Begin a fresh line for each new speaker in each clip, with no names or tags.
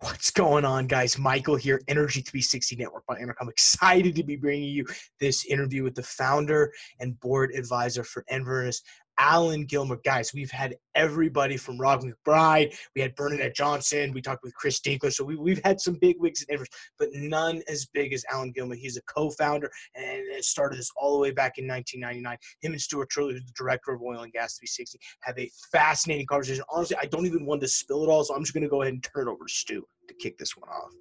What's going on, guys? Michael here, Energy 360 Network by EnerCom. Excited to be bringing you this interview with the founder and board advisor for Enverus, Allen Gilmer. Guys, we've had everybody from Rob McBride. We had Bernadette Johnson. We talked with Chris Dinkler. So we, have had some big wigs at Enverus, but none as big as Allen Gilmer. He's a co-founder and started this all the way back in 1999. Him and Stuart Turley, who's the director of Oil and Gas 360, have a fascinating conversation. Honestly, I don't even want to spill it all, so I'm just going to go ahead and turn it over to Stu to kick this one off.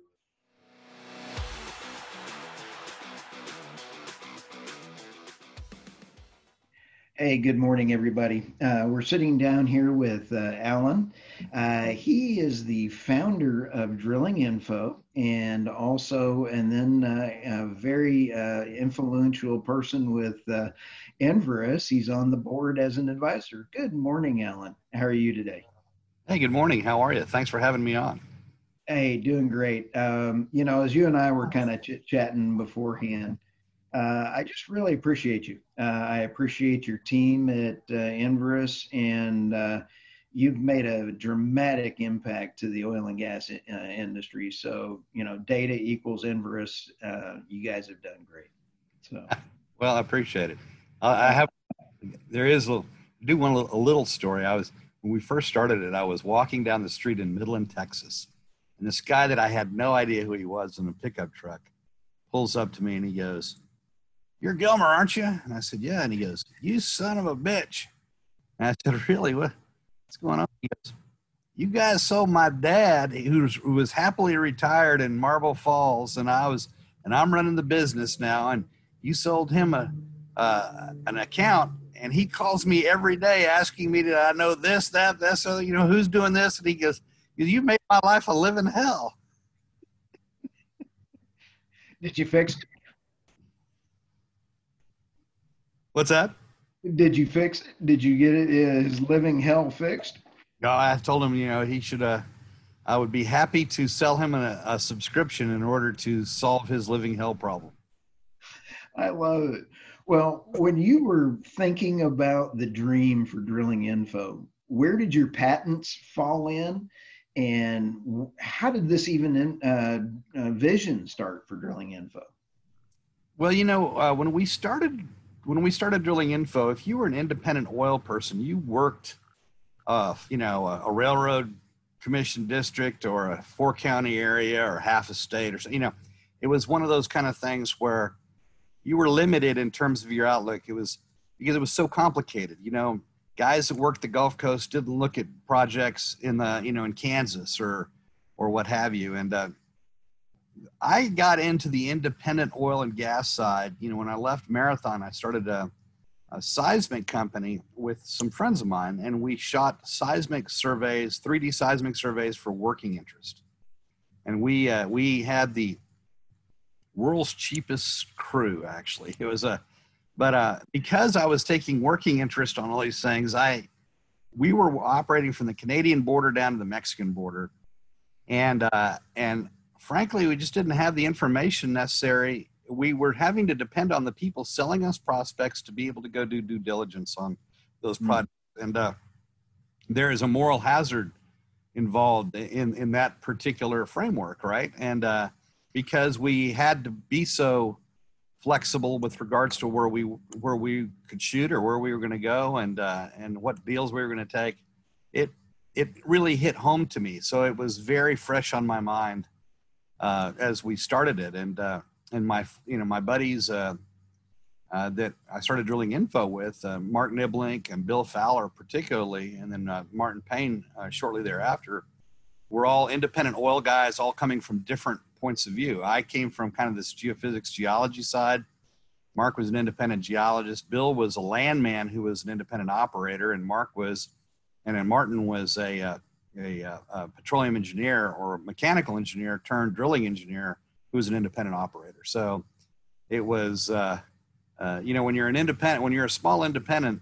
Hey, good morning, everybody. Uh, we're sitting down here with uh, Allen. Uh, he is the founder of Drilling Info, and also, and then uh, a very uh, influential person with uh, Enverus. He's on the board as an advisor. Good morning, Allen. How are you today?
Hey, good morning. How are you? Thanks for having me on.
Hey, doing great. Um, you know, as you and I were kind of chit chatting beforehand, uh, I just really appreciate you. Uh, I appreciate your team at uh, Enverus, and uh, you've made a dramatic impact to the oil and gas uh, industry. So, you know, data equals Enverus. Uh, you guys have done great. So,
well, I appreciate it. I have. There is a do one a little story. I was when we first started it. I was walking down the street in Midland, Texas, and this guy that I had no idea who he was in a pickup truck pulls up to me and he goes you're Gilmer, aren't you? And I said, Yeah. And he goes, You son of a bitch. And I said, Really? What, what's going on? He goes, You guys sold my dad, who was, who was happily retired in Marble Falls, and I was, and I'm running the business now, and you sold him a, uh, an account, and he calls me every day asking me, Did I know this, that, this, other, you know, who's doing this? And he goes, You made my life a living hell.
Did you fix
What's that?
Did you fix? Did you get it? His living hell fixed?
No, I told him you know he should. Uh, I would be happy to sell him a, a subscription in order to solve his living hell problem.
I love it. Well, when you were thinking about the dream for drilling info, where did your patents fall in? And how did this even in, uh, uh, vision start for drilling info?
Well, you know, uh, when we started when we started drilling info, if you were an independent oil person, you worked, uh, you know, a, a, railroad commission district or a four county area or half a state or so, you know, it was one of those kind of things where you were limited in terms of your outlook. It was because it was so complicated. You know, guys that worked the Gulf Coast didn't look at projects in the, you know, in Kansas or, or what have you. And, uh, I got into the independent oil and gas side. You know, when I left Marathon, I started a, a, seismic company with some friends of mine, and we shot seismic surveys, 3D seismic surveys for working interest. And we uh, we had the world's cheapest crew. Actually, it was a, but uh, because I was taking working interest on all these things, I we were operating from the Canadian border down to the Mexican border, and uh, and frankly, we just didn't have the information necessary. We were having to depend on the people selling us prospects to be able to go do due diligence on those mm. projects. And uh, there is a moral hazard involved in, in that particular framework, right? And uh, because we had to be so flexible with regards to where we where we could shoot or where we were going to go and uh, and what deals we were going to take, it it really hit home to me. So it was very fresh on my mind uh, as we started it. And uh, and my you know my buddies uh, uh that I started drilling info with, uh, Mark Niblink and Bill Fowler particularly, and then uh, Martin Payne shortly thereafter, were all independent oil guys, all coming from different points of view. I came from kind of this geophysics geology side. Mark was an independent geologist. Bill was a landman who was an independent operator, and Mark was, and then Martin was a a, uh, a, petroleum engineer or mechanical engineer turned drilling engineer who was an independent operator. So it was, uh, uh, you know, when you're an independent, when you're a small independent,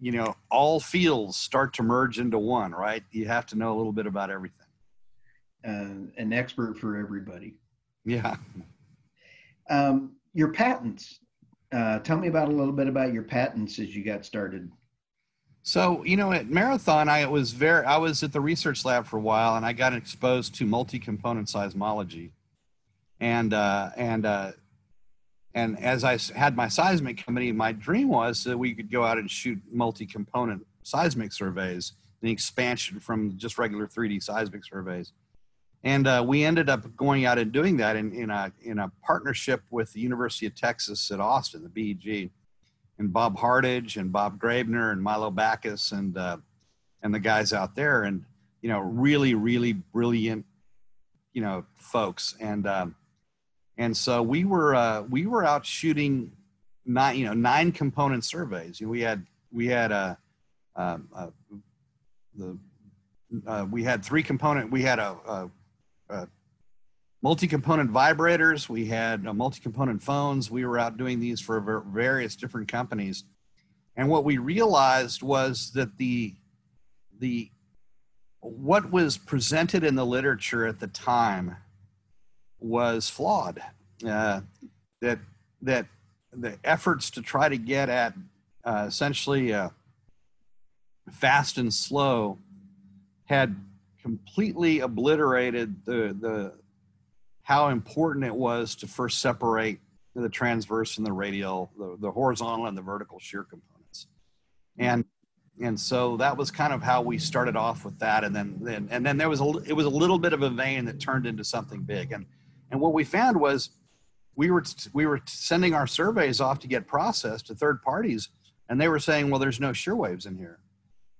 you know, all fields start to merge into one, right? You have to know a little bit about everything.
Uh, an expert for everybody.
Yeah.
Um, your patents. Uh, tell me about a little bit about your patents as you got started.
So you know, at Marathon, I was very I was at the research lab for a while, and I got exposed to multi-component seismology, and uh, and uh, and as I had my seismic company, my dream was that we could go out and shoot multi-component seismic surveys, the expansion from just regular 3D seismic surveys. And uh, we ended up going out and doing that in, in, a, in a partnership with the University of Texas at Austin, the BEG, and Bob Hardage and Bob Graebner and Milo Backus and, uh, and the guys out there. And, you know, really, really brilliant, you know, folks. And, um, and so we were, uh, we were out shooting nine, you know, nine component surveys. You know, we had, we had, uh, um, uh, the, uh, we had three component, we had a, a multi-component vibrators. We had uh, multi-component phones. We were out doing these for various different companies, and what we realized was that the the what was presented in the literature at the time was flawed. Uh, that that the efforts to try to get at uh, essentially uh, fast and slow had completely obliterated the the how important it was to first separate the transverse and the radial, the, the horizontal and the vertical shear components. And and so that was kind of how we started off with that. And then, then and then there was a it was a little bit of a vein that turned into something big. And and what we found was we were we were sending our surveys off to get processed to third parties and they were saying well there's no shear waves in here.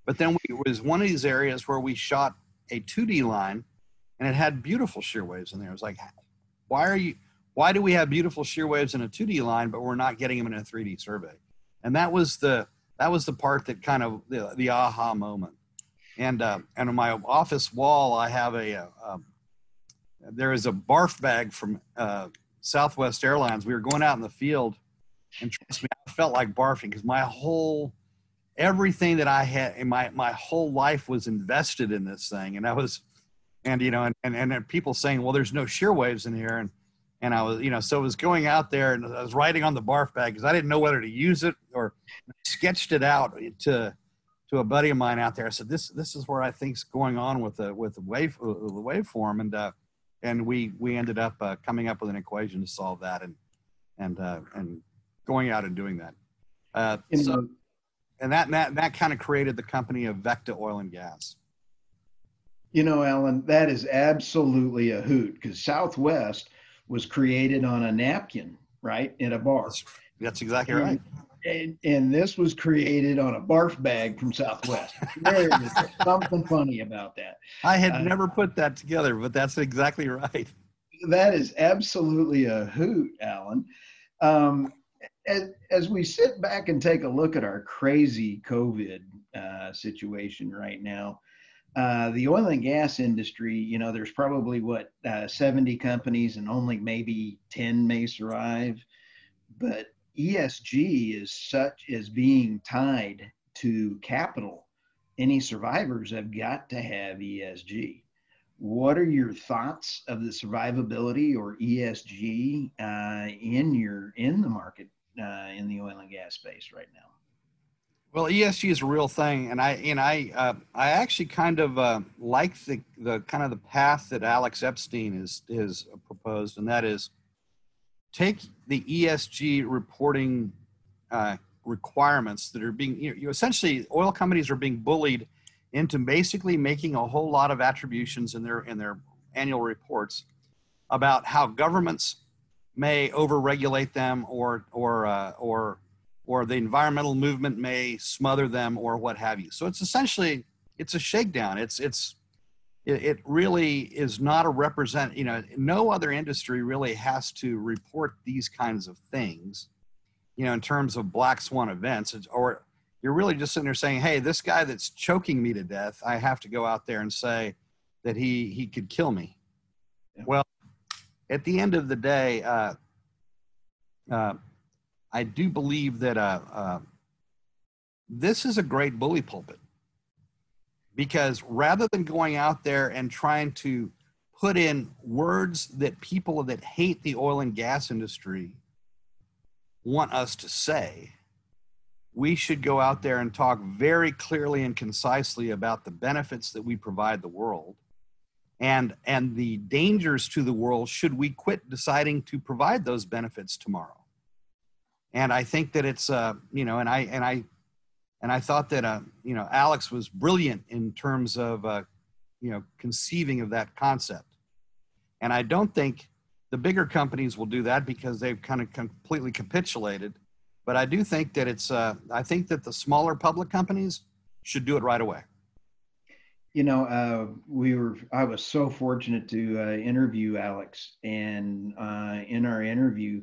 But then we, it was one of these areas where we shot a 2D line and it had beautiful shear waves in there. It was like, why are you, why do we have beautiful shear waves in a 2D line, but we're not getting them in a 3D survey? And that was the, that was the part that kind of the, the aha moment. And, uh, and on my office wall, I have a, a, uh, a um, there is a barf bag from uh, Southwest Airlines. We were going out in the field and trust me, I felt like barfing because my whole everything that I had in my my whole life was invested in this thing, and I was, and you know, and and, and people saying, well, there's no shear waves in here, and and I was, you know, so I was going out there and I was writing on the barf bag because I didn't know whether to use it or sketched it out to to a buddy of mine out there. I said, this this is where I think's going on with the with the wave uh, the waveform, and uh, and we we ended up uh, coming up with an equation to solve that, and and uh, and going out and doing that. Uh, so and that that that kind of created the company of Vecta Oil and Gas.
You know, Allen, that is absolutely a hoot because Southwest was created on a napkin, right, in a bar.
That's, that's exactly and, right.
And, and, this was created on a barf bag from Southwest. There is something funny about that.
I had uh, never put that together, but that's exactly right.
That is absolutely a hoot, Allen. Um, as, as we sit back and take a look at our crazy COVID uh, situation right now, uh, the oil and gas industry, you know, there's probably what uh, 70 companies and only maybe 10 may survive. But ESG is such as being tied to capital. Any survivors have got to have ESG. What are your thoughts of the survivability or ESG uh, in your in the market uh, in the oil and gas space right now.
Well, ESG is a real thing, and I and I uh, I actually kind of uh, like the the kind of the path that Alex Epstein is is proposed, and that is take the ESG reporting uh, requirements that are being you, know, you essentially oil companies are being bullied into basically making a whole lot of attributions in their in their annual reports about how governments may overregulate them or or uh, or or the environmental movement may smother them or what have you. So it's essentially it's a shakedown. It's it's it, it really is not a represent. You know, no other industry really has to report these kinds of things. You know, in terms of black swan events, or you're really just sitting there saying, "Hey, this guy that's choking me to death, I have to go out there and say that he he could kill me." Yeah. Well, at the end of the day, uh, uh, I do believe that uh, uh, this is a great bully pulpit. Because rather than going out there and trying to put in words that people that hate the oil and gas industry want us to say, we should go out there and talk very clearly and concisely about the benefits that we provide the world and and the dangers to the world should we quit deciding to provide those benefits tomorrow and i think that it's uh you know and i and i and i thought that uh you know alex was brilliant in terms of uh you know conceiving of that concept and i don't think the bigger companies will do that because they've kind of completely capitulated but i do think that it's uh i think that the smaller public companies should do it right away
you know, uh, we were. I was so fortunate to uh, interview Alex, and uh, in our interview,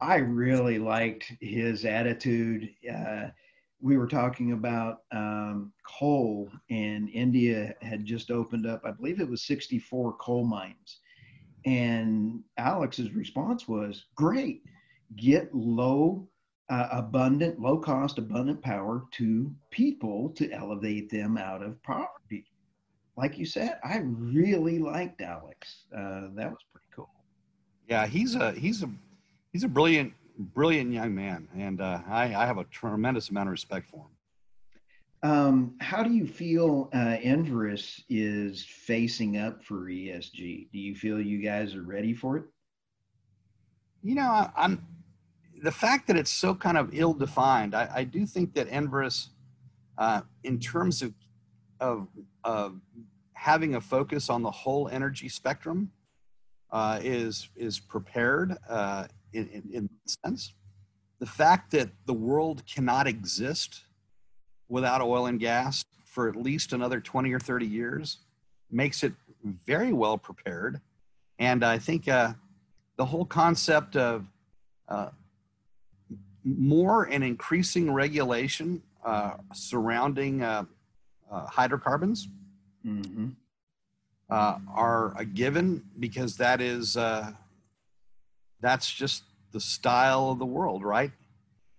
I really liked his attitude. Uh, we were talking about um, coal, and India had just opened up. I believe it was 64 coal mines, and Alex's response was, "Great, get low." Uh, abundant, low cost, abundant power to people to elevate them out of poverty like you said, I really liked Alex. Uh, that was pretty cool.
Yeah, he's a he's a he's a brilliant brilliant young man, and uh, I, I have a tremendous amount of respect for him.
Um, how do you feel uh, Enverus is facing up for ESG? Do you feel you guys are ready for it?
You know, I, am the fact that it's so kind of ill defined. I, I do think that Enverus, uh, in terms of of, of having a focus on the whole energy spectrum uh, is is prepared uh, in, in, in sense. The fact that the world cannot exist without oil and gas for at least another 20 or 30 years makes it very well prepared. And I think uh, the whole concept of uh, more and increasing regulation uh, surrounding uh, uh, hydrocarbons mm-hmm. uh, are a given because that is uh, that's just the style of the world, right?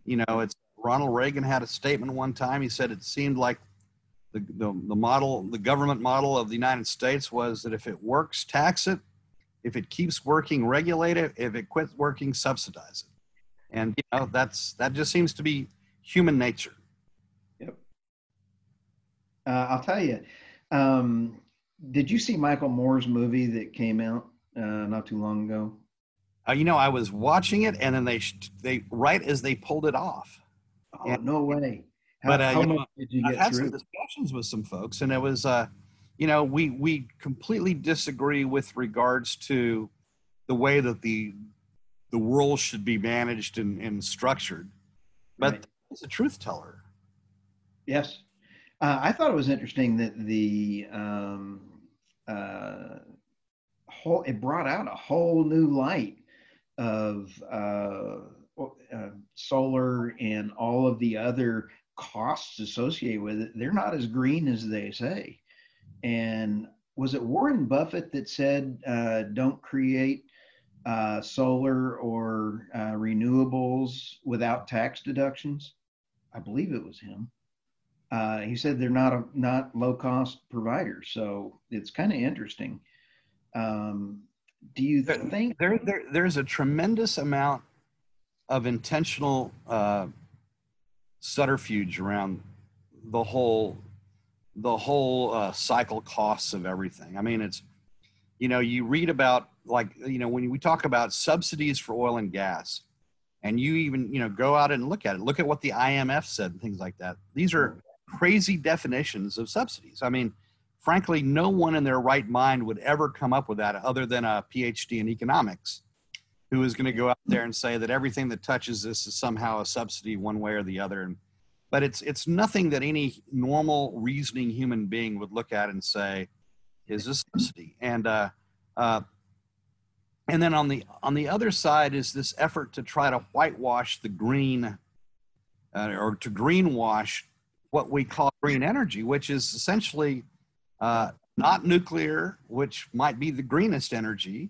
You know, it's Ronald Reagan had a statement one time. He said it seemed like the, the, the model, the government model of the United States was that if it works, tax it. If it keeps working, regulate it. If it quits working, subsidize it. And you know that's that just seems to be human nature. Yep.
Uh, I'll tell you. Um, did you see Michael Moore's movie that came out uh, not too long ago?
Uh, you know, I was watching it, and then they they right as they pulled it off.
Oh and, no way!
How, but uh, how much did you get I had through? some discussions with some folks, and it was, uh, you know, we we completely disagree with regards to the way that the the world should be managed and, and structured. But right. he's a truth teller.
Yes, uh, I thought it was interesting that the um, uh, whole it brought out a whole new light of uh, uh, solar and all of the other costs associated with it. They're not as green as they say. And was it Warren Buffett that said, uh, "Don't create uh, solar or renewables without tax deductions"? I believe it was him uh, he said they're not a, not low cost providers. So it's kind of interesting. Um, do you think
there, there there's a tremendous amount of intentional uh, subterfuge around the whole the whole uh, cycle costs of everything. I mean, it's you know you read about like you know when we talk about subsidies for oil and gas, and you even you know go out and look at it. Look at what the IMF said and things like that. These are crazy definitions of subsidies. I mean, frankly, no one in their right mind would ever come up with that other than a PhD in economics who is going to go out there and say that everything that touches this is somehow a subsidy one way or the other. And, but it's, it's nothing that any normal reasoning human being would look at and say is a subsidy. And, uh, uh, and then on the on the other side is this effort to try to whitewash the green uh, or to greenwash what we call green energy, which is essentially uh, not nuclear, which might be the greenest energy,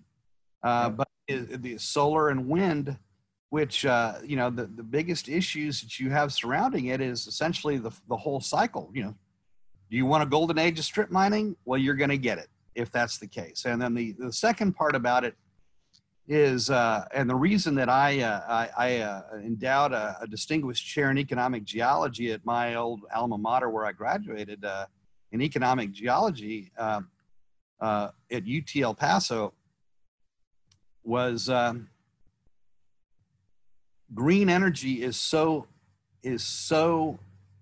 uh, but the solar and wind, which uh, you know the, the biggest issues that you have surrounding it is essentially the the whole cycle. You know, do you want a golden age of strip mining? Well, you're going to get it if that's the case. And then the the second part about it is, uh, and the reason that I uh, I, I uh, endowed a, a, distinguished chair in economic geology at my old alma mater where I graduated uh, in economic geology um, uh, at UT El Paso was um, green energy is so is so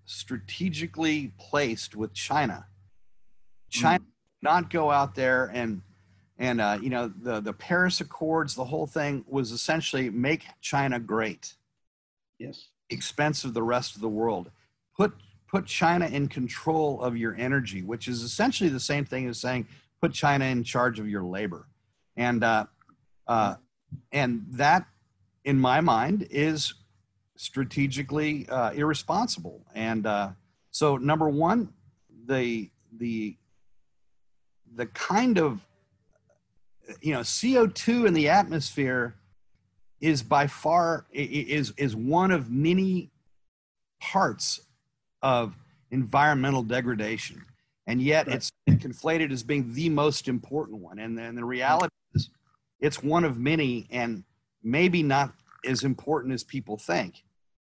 strategically placed with China. China mm. not go out there and and uh, you know the the Paris Accords, the whole thing was essentially make China great.
Yes.
Expense of the rest of the world. Put put China in control of your energy, which is essentially the same thing as saying put China in charge of your labor, and uh, uh, and that, in my mind, is strategically uh, irresponsible. And uh, so, number one, the the the kind of you know CO2 in the atmosphere is by far is is one of many parts of environmental degradation. And yet it's conflated as being the most important one. And then the reality is it's one of many and maybe not as important as people think.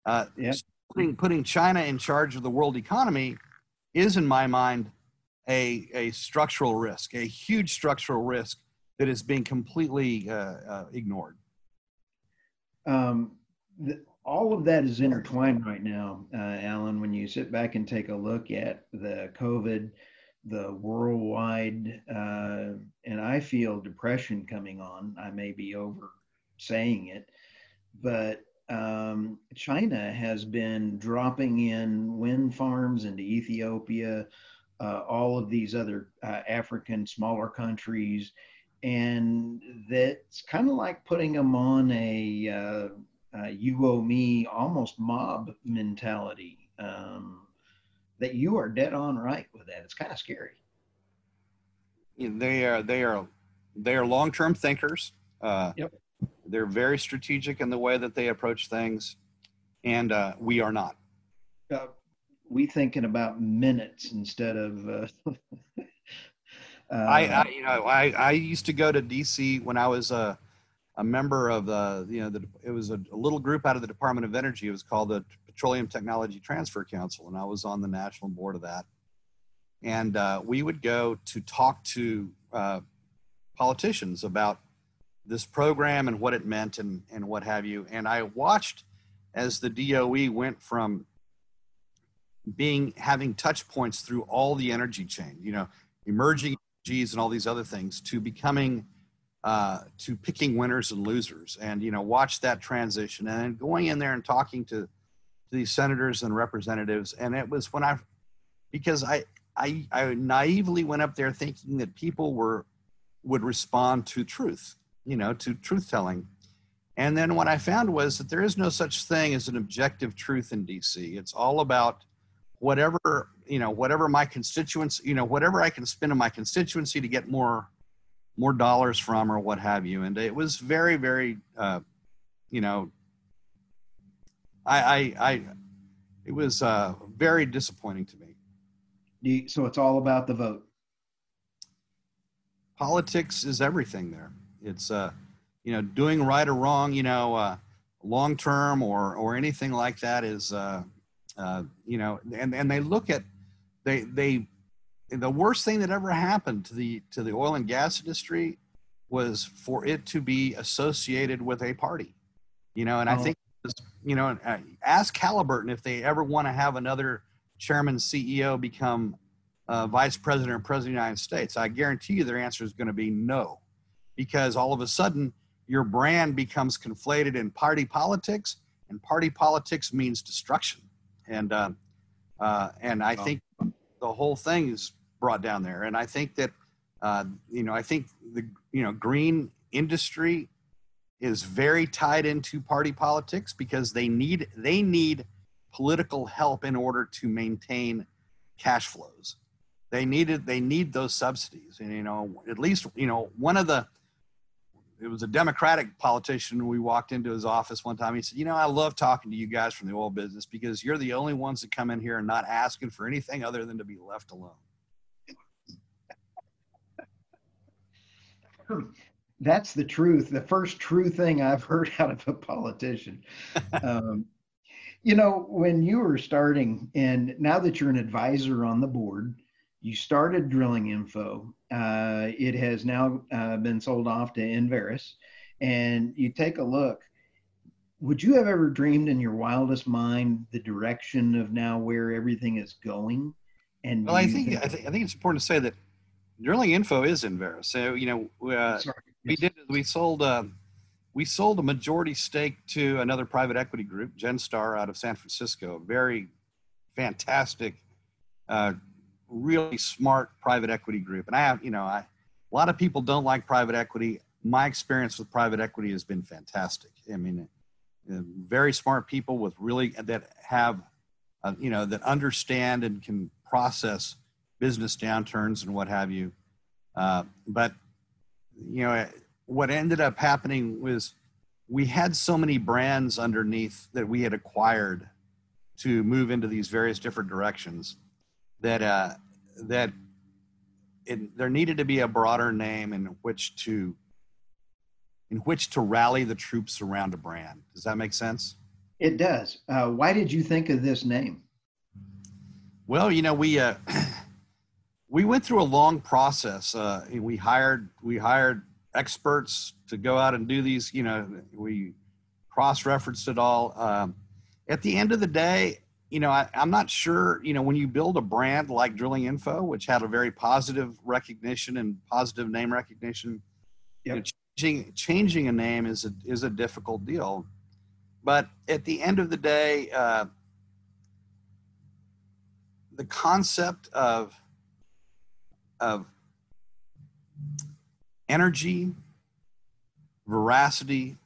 Uh, yeah. putting, putting china in charge of the world economy is in my mind a, a structural risk a huge structural risk that is being completely uh, uh, ignored.
Um, all of that is intertwined right now, uh, Allen. When you sit back and take a look at the COVID, the worldwide, uh, and I feel depression coming on. I may be over saying it, but um, China has been dropping in wind farms into Ethiopia, uh, all of these other uh, African smaller countries, and that's kind of like putting them on a uh, uh, you owe me almost mob mentality. Um, that you are dead on right with that. It's kind of scary.
They are they are they are long term thinkers. Uh,
yep.
They're very strategic in the way that they approach things, and uh, we are not.
Uh, we thinking about minutes instead of. Uh,
I, I, you know I I used to go to DC when I was a a member of the, you know, the, it was a, a, little group out of the Department of Energy. It was called the Petroleum Technology Transfer Council, and I was on the national board of that. And uh, we would go to talk to uh, politicians about this program and what it meant and, and what have you. And I watched as the DOE went from being having touch points through all the energy chain, you know, emerging energies and all these other things to becoming uh, to picking winners and losers and you know watch that transition and then going in there and talking to, to these senators and representatives. And it was when i because I, I i naively went up there thinking that people were would respond to truth you know to truth telling. And then what i found was that there is no such thing as an objective truth in dc it's all about whatever you know whatever my constituents you know whatever i can spend in my constituency to get more more dollars from or what have you. And it was very, very, uh, you know, I, I, I, it was uh, very disappointing to
me. So it's all about the vote.
Politics is everything there. It's, uh, you know, doing right or wrong, you know, uh, long term or, or anything like that is, uh, uh, you know, and, and they look at, they, they the worst thing that ever happened to the to the oil and gas industry was for it to be associated with a party you know and oh. i think you know uh, ask halliburton if they ever want to have another chairman ceo become uh, vice president or president of the united states. I guarantee you their answer is going to be no because all of a sudden your brand becomes conflated in party politics and party politics means destruction. And uh, uh and i think the whole thing is brought down there. And I think that, uh, you know, I think the, you know, green industry is very tied into party politics because they need, they need political help in order to maintain cash flows. They needed, they need those subsidies. And, you know, at least, you know, one of the, it was a Democratic politician. We walked into his office one time. He said, "You know, I love talking to you guys from the oil business because you're the only ones that come in here and not asking for anything other than to be left alone."
that's the truth. The first true thing I've heard out of a politician. um, you know, when you were starting, and now that you're an advisor on the board, you started drilling info. Uh, it has now uh, been sold off to Enverus, and you take a look. Would you have ever dreamed in your wildest mind the direction of now where everything is going?
And well, I think I think I think it's important to say that drilling info is Enverus. So you know, uh, we did we sold uh, we sold a majority stake to another private equity group, Genstar, out of San Francisco. Very fantastic, uh, really smart private equity group. And I have, you know, I, a lot of people don't like private equity. My experience with private equity has been fantastic. I mean, uh, very smart people with really that have, uh, you know, that understand and can process business downturns and what have you. Uh, but you know, what ended up happening was we had so many brands underneath that we had acquired to move into these various different directions that uh, that it, there needed to be a broader name in which to in which to rally the troops around a brand. Does that make sense?
It does. Uh, why did you think of this name?
Well, you know, we uh, we went through a long process. Uh, we hired we hired experts to go out and do these. You know, we cross-referenced it all. Um, at the end of the day, you know, I, am not sure. You know, when you build a brand like Drilling Info, which had a very positive recognition and positive name recognition, yep. you know, changing changing a name is a is a difficult deal. But at the end of the day, uh, the concept of of energy, veracity,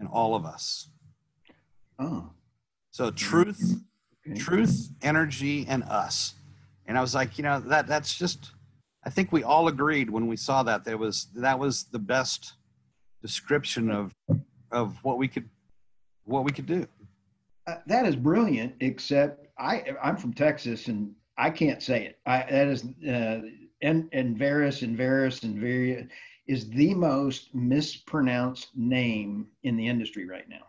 in all of us. Oh. So truth, okay. truth, energy, and us. And I was like, you know, that that's just I think we all agreed when we saw that there was that was the best description of of what we could what we could do.
Uh, that is brilliant. Except I I'm from Texas and I can't say it. I that is uh, and and Varus and Varus and Varia is the most mispronounced name in the industry right now.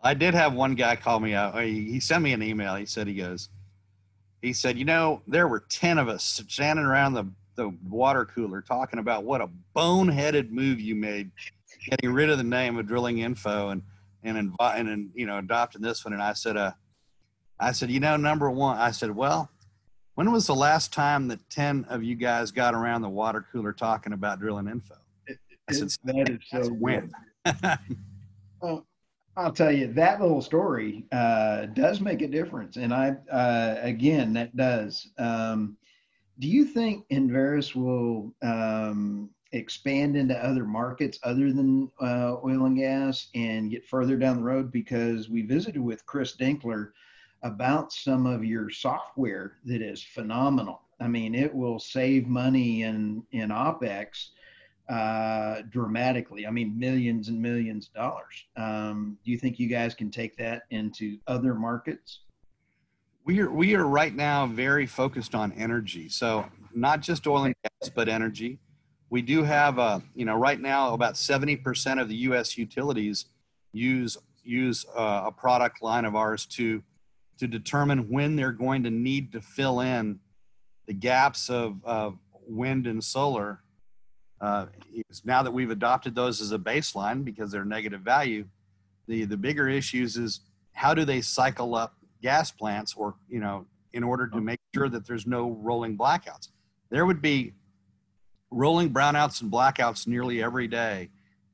I did have one guy call me out. He sent me an email. He said he goes, he said, you know, there were ten of us standing around the the water cooler talking about what a boneheaded move you made, getting rid of the name of Drilling Info and and and, and you know adopting this one. And I said, uh, I said, you know, number one, I said, well, when was the last time that 10 of you guys got around the water cooler talking about drilling info? I said, that is so when.
well, I'll tell you that little story uh, does make a difference, and I uh, again that does. Um, do you think Enverus will um, expand into other markets other than uh, oil and gas and get further down the road? Because we visited with Chris Dinkler about some of your software that is phenomenal. I mean, it will save money in in OPEX uh, dramatically. I mean, millions and millions of dollars. Um, do you think you guys can take that into other markets?
We are we are right now very focused on energy. So not just oil and gas, but energy. We do have a you know right now about seventy percent of the U.S. utilities use use uh, a product line of ours to to determine when they're going to need to fill in the gaps of, of wind and solar. Uh, now that we've adopted those as a baseline because they're negative value, the, the bigger issues is how do they cycle up gas plants or, you know, in order to make sure that there's no rolling blackouts. There would be rolling brownouts and blackouts nearly every day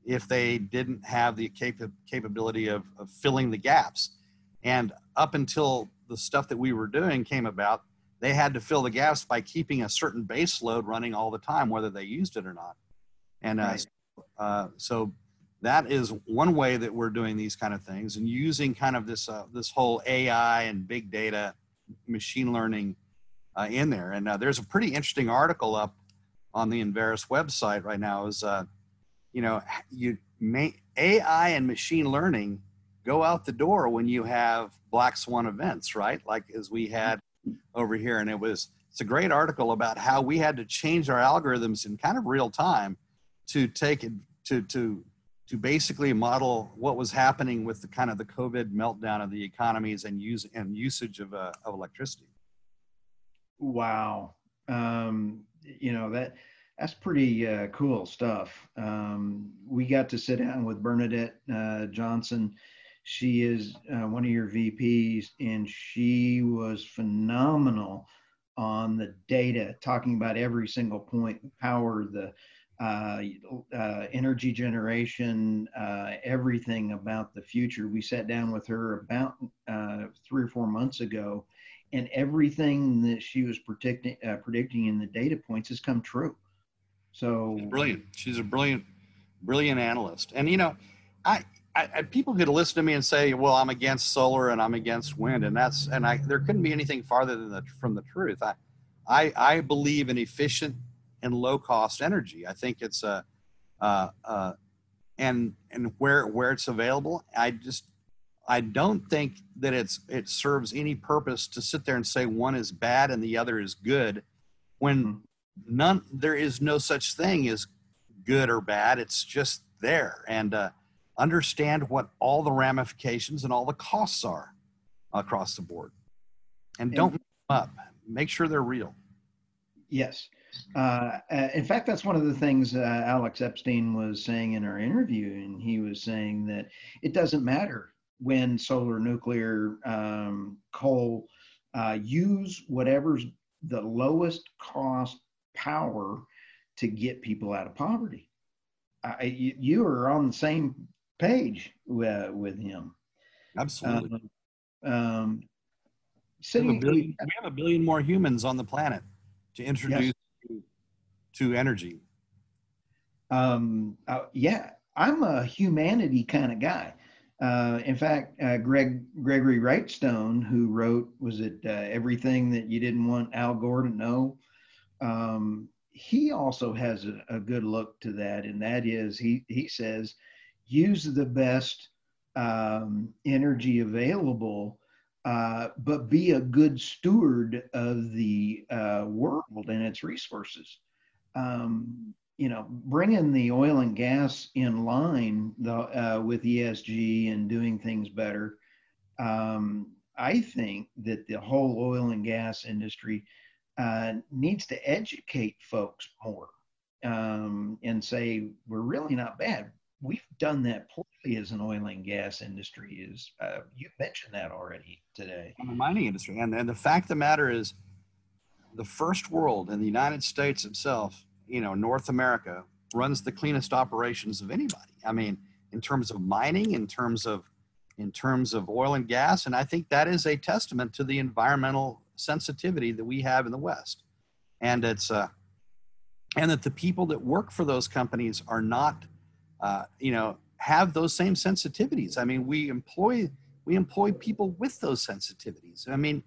if they didn't have the cap- capability of, of filling the gaps. And up until the stuff that we were doing came about, they had to fill the gaps by keeping a certain base load running all the time, whether they used it or not. And uh, right. uh, so that is one way that we're doing these kind of things and using kind of this uh, this whole AI and big data, machine learning uh, in there. And uh, there's a pretty interesting article up on the Enverus website right now. Is uh, you know you may AI and machine learning go out the door when you have black swan events, right? Like as we had over here. And it was, it's a great article about how we had to change our algorithms in kind of real time to take it to to to basically model what was happening with the kind of the COVID meltdown of the economies and use and usage of, uh, of electricity.
Wow, um, you know that that's pretty uh, cool stuff. Um, we got to sit down with Bernadette uh, Johnson. She is uh, one of your VPs, and she was phenomenal on the data, talking about every single point, power, the uh, uh, energy generation, uh, everything about the future. We sat down with her about uh, three or four months ago, and everything that she was predicting, uh, predicting in the data points has come true. So
brilliant. She's a brilliant, brilliant analyst. And you know, I, I, I, people could listen to me and say, "Well, I'm against solar and I'm against wind," and that's and I there couldn't be anything farther than the, from the truth. I, I, I believe in efficient and low cost energy. I think it's a, uh, uh, and and where where it's available, I just I don't think that it's it serves any purpose to sit there and say one is bad and the other is good, when mm-hmm. none there is no such thing as good or bad. It's just there, and uh, understand what all the ramifications and all the costs are across the board, and don't and, up. Make sure they're real.
Yes, uh, uh, in fact, that's one of the things uh, Alex Epstein was saying in our interview, and he was saying that it doesn't matter when solar, nuclear, um, coal, uh, use whatever's the lowest cost power to get people out of poverty. you, you, are on the same page with, with him.
Absolutely. Um, um, sitting, we, have billion, we have a billion more humans on the planet to introduce yes to energy?
Um, uh, yeah, I'm a humanity kind of guy. Uh, in fact, uh, Greg Gregory Wrightstone, who wrote was it uh, everything that you didn't want Al Gore to know, um, he also has a, a, good look to that, and that is he he says use the best um, energy available, uh, but be a good steward of the uh, world and its resources um, you know, bringing the oil and gas in line the, uh, with ESG and doing things better, um, I think that the whole oil and gas industry uh, needs to educate folks more um, and say we're really not bad. We've done that poorly as an oil and gas industry. Is uh, you mentioned that already today?
in the mining industry, and and the fact of the matter is, the first world in the United States itself you know, North America runs the cleanest operations of anybody. I mean, in terms of mining, in terms of in terms of oil and gas, and I think that is a testament to the environmental sensitivity that we have in the West, and it's uh, and that the people that work for those companies are not, uh, you know, have those same sensitivities. I mean, we employ we employ people with those sensitivities. I mean,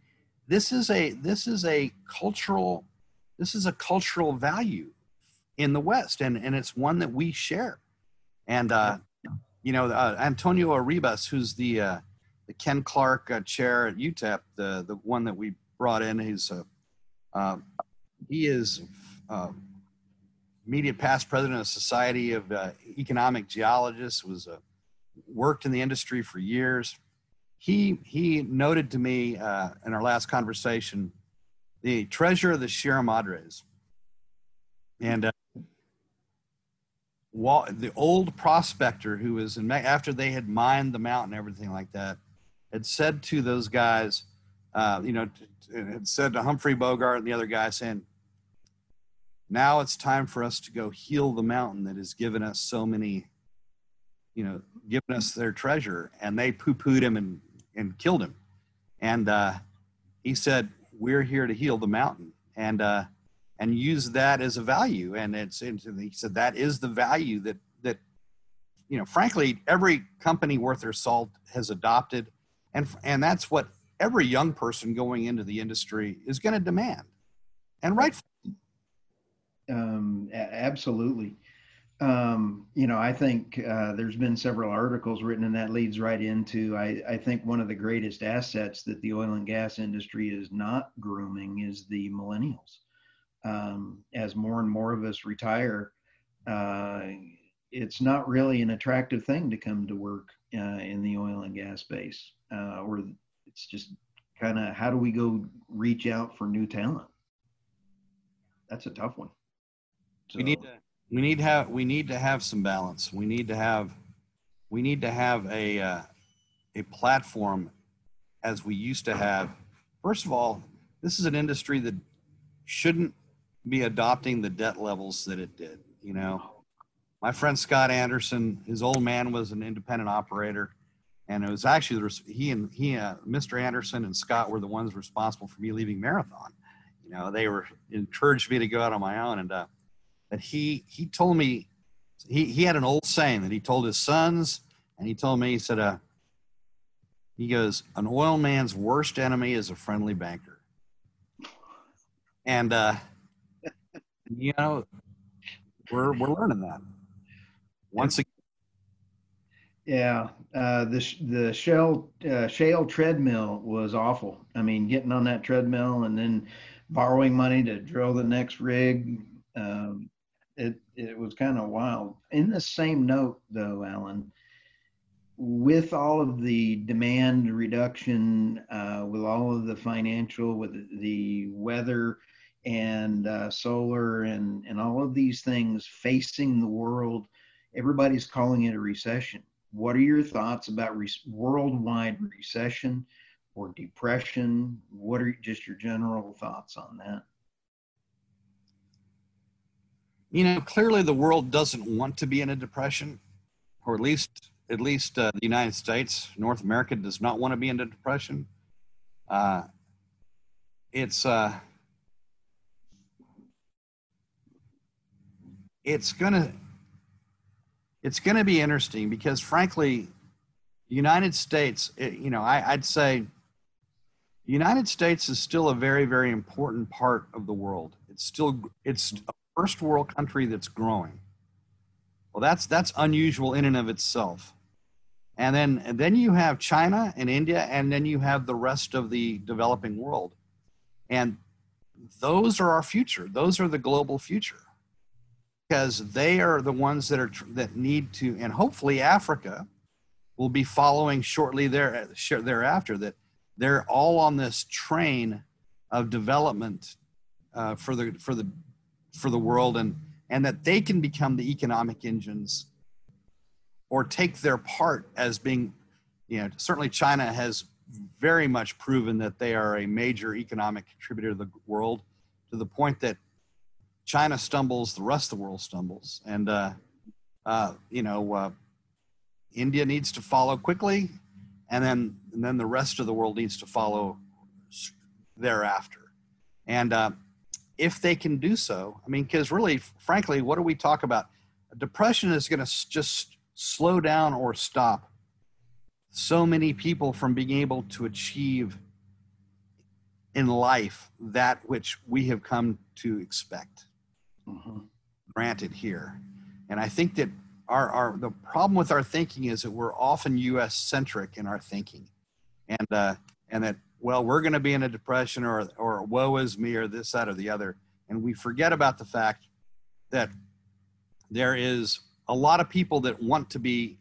this is a this is a cultural this is a cultural value in the West, and and it's one that we share. And uh, you know, uh, Antonio Arribas, who's the uh, the Ken Clark uh, chair at UTEP, the the one that we brought in, he's a uh, he is uh, immediate past president of Society of uh, Economic Geologists, was uh, worked in the industry for years. He he noted to me uh, in our last conversation the treasure of the Sierra Madres, and uh, the old prospector who was in after they had mined the mountain, everything like that, had said to those guys, uh, you know, had said to Humphrey Bogart and the other guy, saying, "Now it's time for us to go heal the mountain that has given us so many, you know, given us their treasure." And they poo-pooed him and and killed him. And uh, he said, "We're here to heal the mountain." And uh, and use that as a value. And it's and he said that is the value that that you know, frankly, every company worth their salt has adopted, and and that's what every young person going into the industry is going to demand, and rightfully.
Um, absolutely. Um, you know, I think uh, there's been several articles written, and that leads right into I, I think one of the greatest assets that the oil and gas industry is not grooming is the millennials um, as more and more of us retire, uh, it's not really an attractive thing to come to work uh, in the oil and gas space, uh, or it's just kind of how do we go reach out for new talent? That's a tough one.
So, we need to we need have we need to have some balance. We need to have we need to have a uh, a platform as we used to have. First of all, this is an industry that shouldn't be adopting the debt levels that it did. You know, my friend Scott Anderson, his old man was an independent operator, and it was actually he and he, uh, Mr. Anderson and Scott were the ones responsible for me leaving Marathon. You know, they were encouraged me to go out on my own, and uh, that he he told me he he had an old saying that he told his sons, and he told me he said, uh, he goes, an oil man's worst enemy is a friendly banker, and uh, you know, we're we're learning that once again.
Yeah, uh, the the shell uh, shale treadmill was awful. I mean, getting on that treadmill and then borrowing money to drill the next rig. Um, it it was kind of wild. In the same note, though, Allen, with all of the demand reduction, uh, with all of the financial, with the weather and uh, solar and and all of these things facing the world everybody's calling it a recession. What are your thoughts about re- worldwide recession or depression? What are just your general thoughts on that?
You know, clearly the world doesn't want to be in a depression, or at least at least uh, the United States, North America does not want to be in a depression. Uh, it's uh, it's gonna it's to be interesting because, frankly, the United States, it, you know, I, I'd say the United States is still a very, very important part of the world. It's still it's a first world country that's growing. Well, that's that's unusual in and of itself. And then and then you have China and India, and then you have the rest of the developing world, and those are our future. Those are the global future because they are the ones that are that need to, and hopefully Africa will be following shortly there thereafter. That they're all on this train of development uh, for the for the for the world, and and that they can become the economic engines or take their part as being, you know, certainly China has very much proven that they are a major economic contributor to the world to the point that China stumbles, the rest of the world stumbles, and uh, uh, you know uh, India needs to follow quickly, and then and then the rest of the world needs to follow thereafter. And uh, if they can do so, I mean, because really, frankly, what do we talk about? Depression is going to just slow down or stop so many people from being able to achieve in life that which we have come to expect mm-hmm. granted here. And I think that our, our the problem with our thinking is that we're often U.S. centric in our thinking, and uh, and that well we're going to be in a depression or or woe is me or this that or the other, and we forget about the fact that there is a lot of people that want to be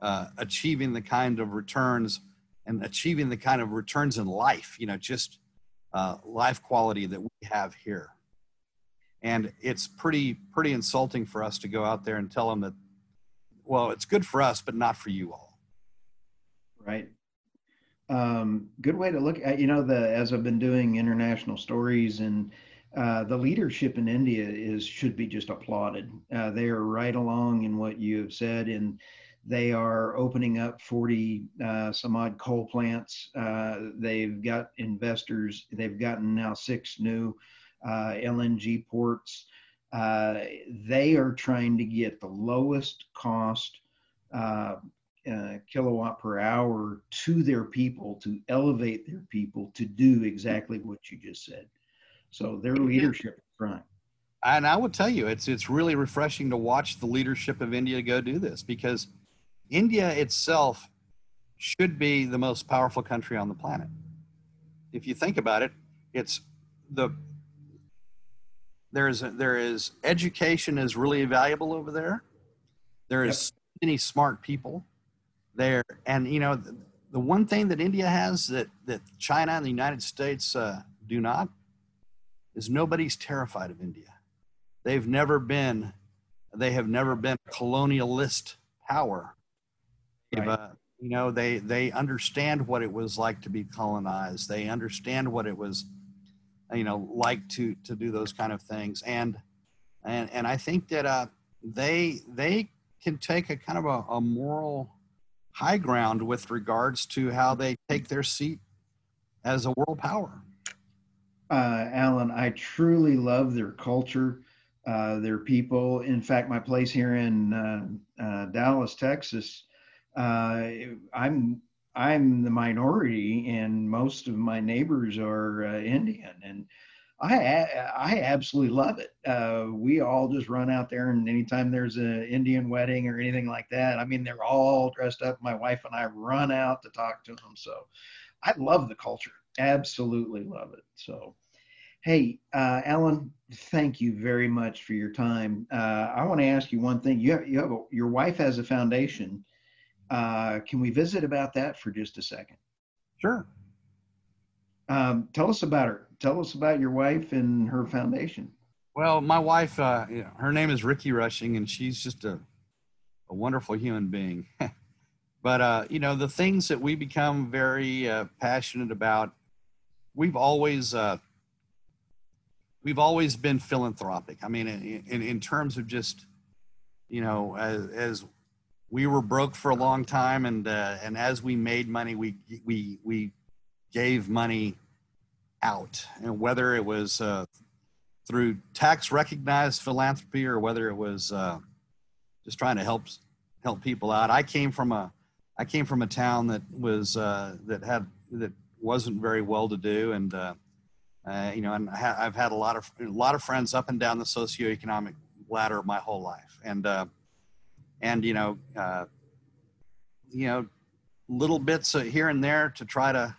uh, achieving the kind of returns and achieving the kind of returns in life, you know, just uh, life quality that we have here. And it's pretty pretty insulting for us to go out there and tell them that well it's good for us but not for you all.
Right um, good way to look at you know the as i've been doing international stories and uh, the leadership in india is should be just applauded uh, they are right along in what you have said and they are opening up 40 uh, some odd coal plants uh, they've got investors they've gotten now six new uh, LNG ports. Uh, they are trying to get the lowest cost uh, kilowatt per hour to their people to elevate their people to do exactly what you just said. So their leadership is front.
And I would tell you, it's it's really refreshing to watch the leadership of India go do this because India itself should be the most powerful country on the planet. If you think about it, it's the there's a, there is education is really valuable over there. There is so many smart people there, and you know the, the one thing that India has that that China and the United States uh, do not is nobody's terrified of India. They've never been, they have never been a colonialist power.
Right.
Uh, you know, they they understand what it was like to be colonized. They understand what it was, you know, like to to do those kind of things. And and and I think that uh, they they can take a kind of a, a moral high ground with regards to how they take their seat as a world power
uh, Allen, I truly love their culture, uh, their people. In fact, my place here in uh, uh Dallas, Texas, uh, I'm I'm the minority, and most of my neighbors are uh, Indian, and I I absolutely love it. we all just run out there, and anytime there's an Indian wedding or anything like that, I mean, they're all dressed up. My wife and I run out to talk to them. So, I love the culture absolutely love it. So, hey, uh, Allen, thank you very much for your time. Uh, I want to ask you one thing. You have, you have a, your wife has a foundation. Uh, can we visit about that for just a second?
Sure.
Um, tell us about her. Tell us about your wife and her foundation.
Well, my wife, uh, her name is Ricky Rushing, and she's just a, a wonderful human being. but uh, you know, the things that we become very uh, passionate about we've always uh, we've always been philanthropic. I mean, in, in, in terms of just you know, as, as, we were broke for a long time, and uh, and as we made money, we we we gave money out, and whether it was uh, through tax recognized philanthropy or whether it was uh, just trying to help help people out. I came from a I came from a town that was uh, that had that wasn't very well to do, and uh, uh, you know, and I have had a lot of a lot of friends up and down the socioeconomic ladder my whole life, and uh, and you know, you know, little bits here and there to try to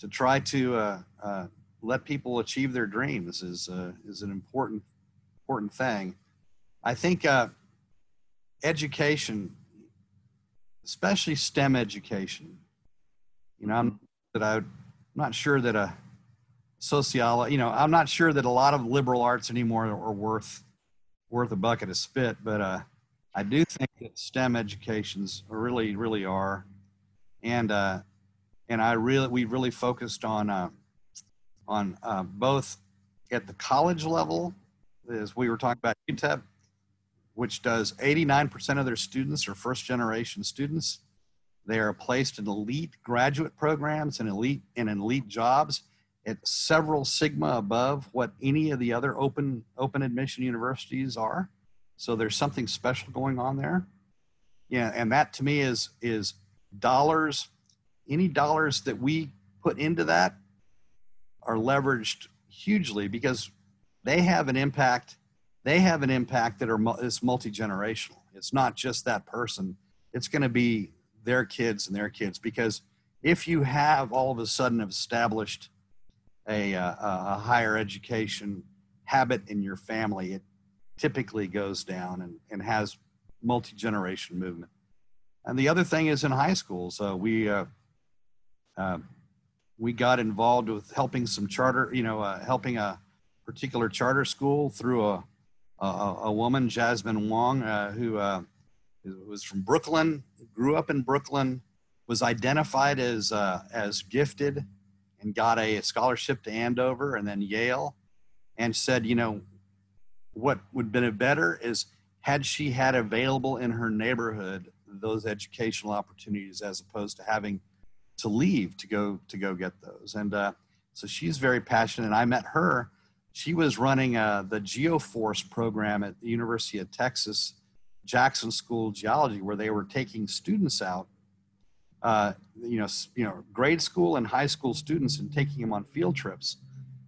to try to uh, uh, let people achieve their dreams is uh, is an important important thing. I think uh, education, especially STEM education, you know, I'm that I, am not sure that a sociology, you know, I'm not sure that a lot of liberal arts anymore are worth worth a bucket of spit, but uh, I do think that STEM educations really, really are, and uh, and I really we really focused on uh, on uh, both at the college level, as we were talking about UTEP, which does 89% of their students are first generation students they are placed in elite graduate programs and elite and elite jobs at several sigma above what any of the other open open admission universities are. So there's something special going on there. Yeah, and that to me is is dollars. Any dollars that we put into that are leveraged hugely because they have an impact. They have an impact that are is multi generational. It's not just that person. It's going to be their kids and their kids because if you have all of a sudden established a, a higher education habit in your family, it typically goes down and, and has multi-generation movement. And the other thing is in high schools, uh, we, uh, uh, we got involved with helping some charter, you know, uh, helping a particular charter school through a, a, a woman, Jasmine Wong, uh, who was from Brooklyn, grew up in Brooklyn, was identified as uh, as gifted, and got a scholarship to Andover and then Yale, and said, you know, what would have been better is had she had available in her neighborhood those educational opportunities as opposed to having to leave to go to go get those. And uh, so she's very passionate. And I met her. She was running uh, the Geoforce program at the University of Texas Jackson School of Geology, where they were taking students out, uh, you know, you know, grade school and high school students, and taking them on field trips,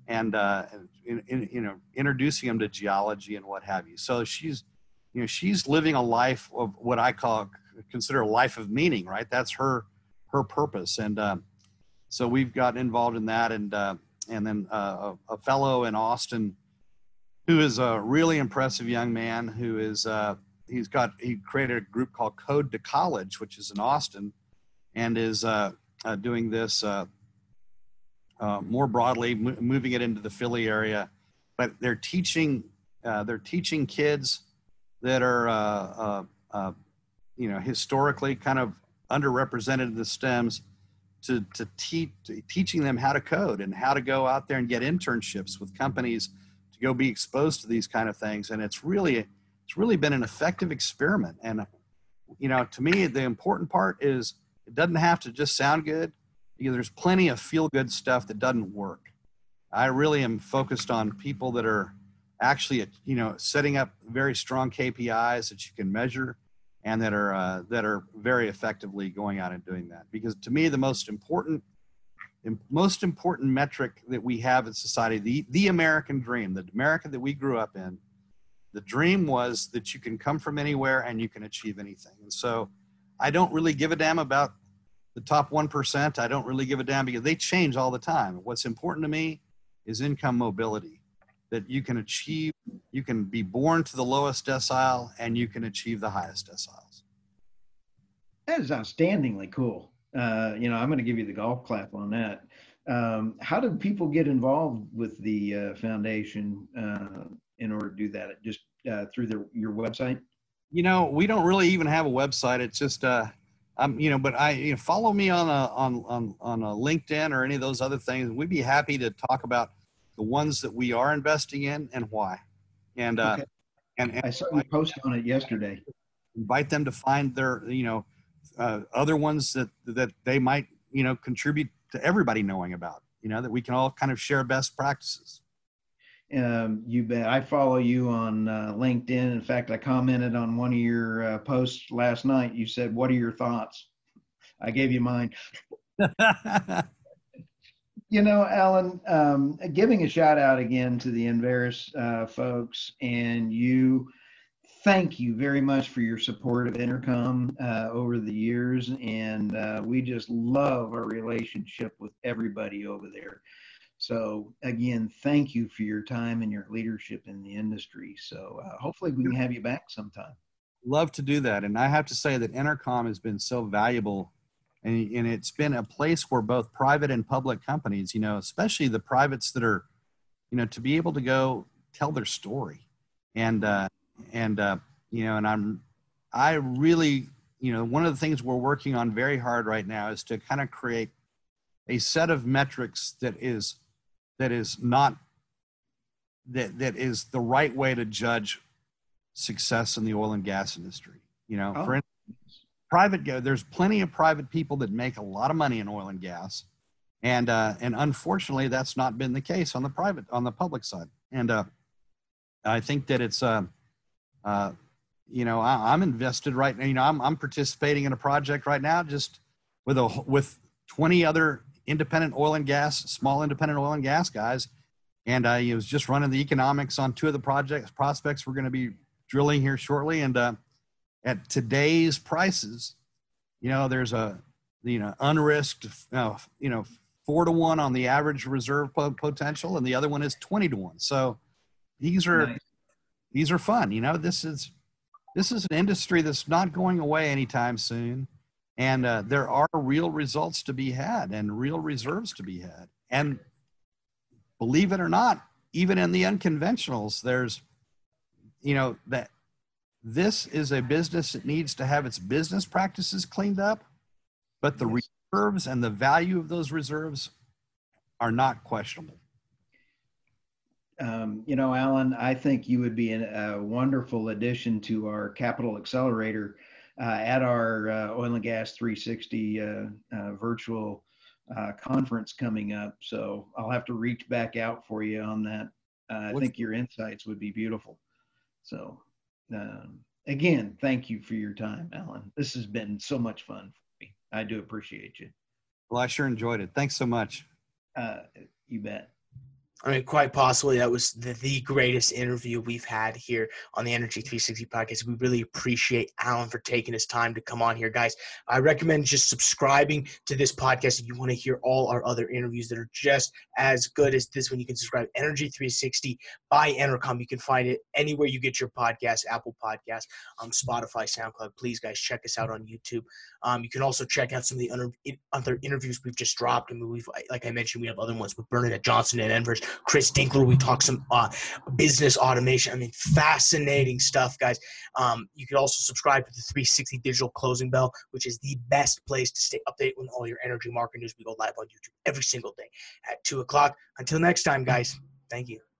and uh, in, in, you know, introducing them to geology and what have you. So she's, you know, she's living a life of what I call consider a life of meaning, right? That's her her purpose, and uh, so we've gotten involved in that, and uh, and then uh, a, a fellow in Austin who is a really impressive young man who is uh, he's got he created a group called Code to College, which is in Austin, and is uh, uh, doing this more broadly, moving it into the Philly area. But they're teaching they're teaching kids that are you know historically kind of underrepresented in the STEMs to to teach teaching them how to code and how to go out there and get internships with companies to go be exposed to these kind of things. And it's really it's really been an effective experiment. And you know, to me, the important part is it doesn't have to just sound good. Because there's plenty of feel good stuff that doesn't work. I really am focused on people that are actually, you know, setting up very strong KPIs that you can measure and that are uh, that are very effectively going out and doing that. Because to me, the most important most important metric that we have in society, the the American dream, the America that we grew up in, the dream was that you can come from anywhere and you can achieve anything. And so, I don't really give a damn about the top one percent. I don't really give a damn because they change all the time. What's important to me is income mobility that you can achieve, you can be born to the lowest decile and you can achieve the highest deciles.
That is outstandingly cool. Uh, you know, I'm going to give you the golf clap on that. Um, how do people get involved with the uh, foundation uh, in order to do that? Just uh, through the, your website?
You know, we don't really even have a website. It's just, uh, um, you know, but I you know, follow me on a on on on a LinkedIn or any of those other things. We'd be happy to talk about the ones that we are investing in and why. And, uh, okay. and, and
I saw you post on it yesterday.
Invite them to find their, you know, uh, other ones that, that they might, you know, contribute to everybody knowing about, you know, that we can all kind of share best practices.
Um, you bet. I follow you on uh, LinkedIn. In fact, I commented on one of your uh, posts last night. You said, "What are your thoughts?" I gave you mine. You know, Allen, um, giving a shout out again to the Enverus uh, folks and you. Thank you very much for your support of EnerCom uh, over the years, and uh, we just love our relationship with everybody over there. So again, thank you for your time and your leadership in the industry. So uh, hopefully we can have you back sometime.
Love to do that, and I have to say that EnerCom has been so valuable and, and it's been a place where both private and public companies you know especially the privates that are you know to be able to go tell their story and uh, and uh, you know and i'm i really you know one of the things we're working on very hard right now is to kind of create a set of metrics that is that is not that that is the right way to judge success in the oil and gas industry you know oh. for private go there's plenty of private people that make a lot of money in oil and gas. And uh, and unfortunately that's not been the case on the private on the public side. And uh, i think that it's uh, uh, you know I, am invested right now you know I'm, I'm participating in a project right now just with a with 20 other independent oil and gas small independent oil and gas guys. And i was just running the economics on two of the projects prospects we're going to be drilling here shortly. And uh, at today's prices, you know, there's a you know unrisked, uh, you know, four to one on the average reserve potential, and the other one is twenty to one. So these are nice. these are fun. You know, this is this is an industry that's not going away anytime soon, and uh, there are real results to be had and real reserves to be had. And believe it or not, even in the unconventionals, there's you know that this is a business that needs to have its business practices cleaned up, but the yes. reserves and the value of those reserves are not questionable.
Um, you know, Allen, I think you would be a wonderful addition to our capital accelerator uh, at our uh, Oil and Gas 360 uh, uh, virtual uh, conference coming up. So I'll have to reach back out for you on that. Uh, I think your insights would be beautiful. So um, again, thank you for your time, Allen. This has been so much fun for me. I do appreciate you.
Well, I sure enjoyed it. Thanks so much.
Uh, you bet.
I mean, quite possibly that was the, the greatest interview we've had here on the Energy 360 podcast. We really appreciate Allen for taking his time to come on here, guys. I recommend just subscribing to this podcast if you want to hear all our other interviews that are just as good as this one. You can subscribe Energy 360 by EnerCom. You can find it anywhere you get your podcast, Apple Podcasts, um, Spotify, SoundCloud. Please, guys, check us out on YouTube. Um, you can also check out some of the other, interviews we've just dropped. I mean, we've, like I mentioned, we have other ones with Bernadette Johnson and Enverus. Chris Dinkler. We talk some uh, business automation. I mean, fascinating stuff, guys. Um, you can also subscribe to the 360 Digital Closing Bell, which is the best place to stay updated with all your energy market news. We go live on YouTube every single day at 2 o'clock. Until next time, guys, thank you.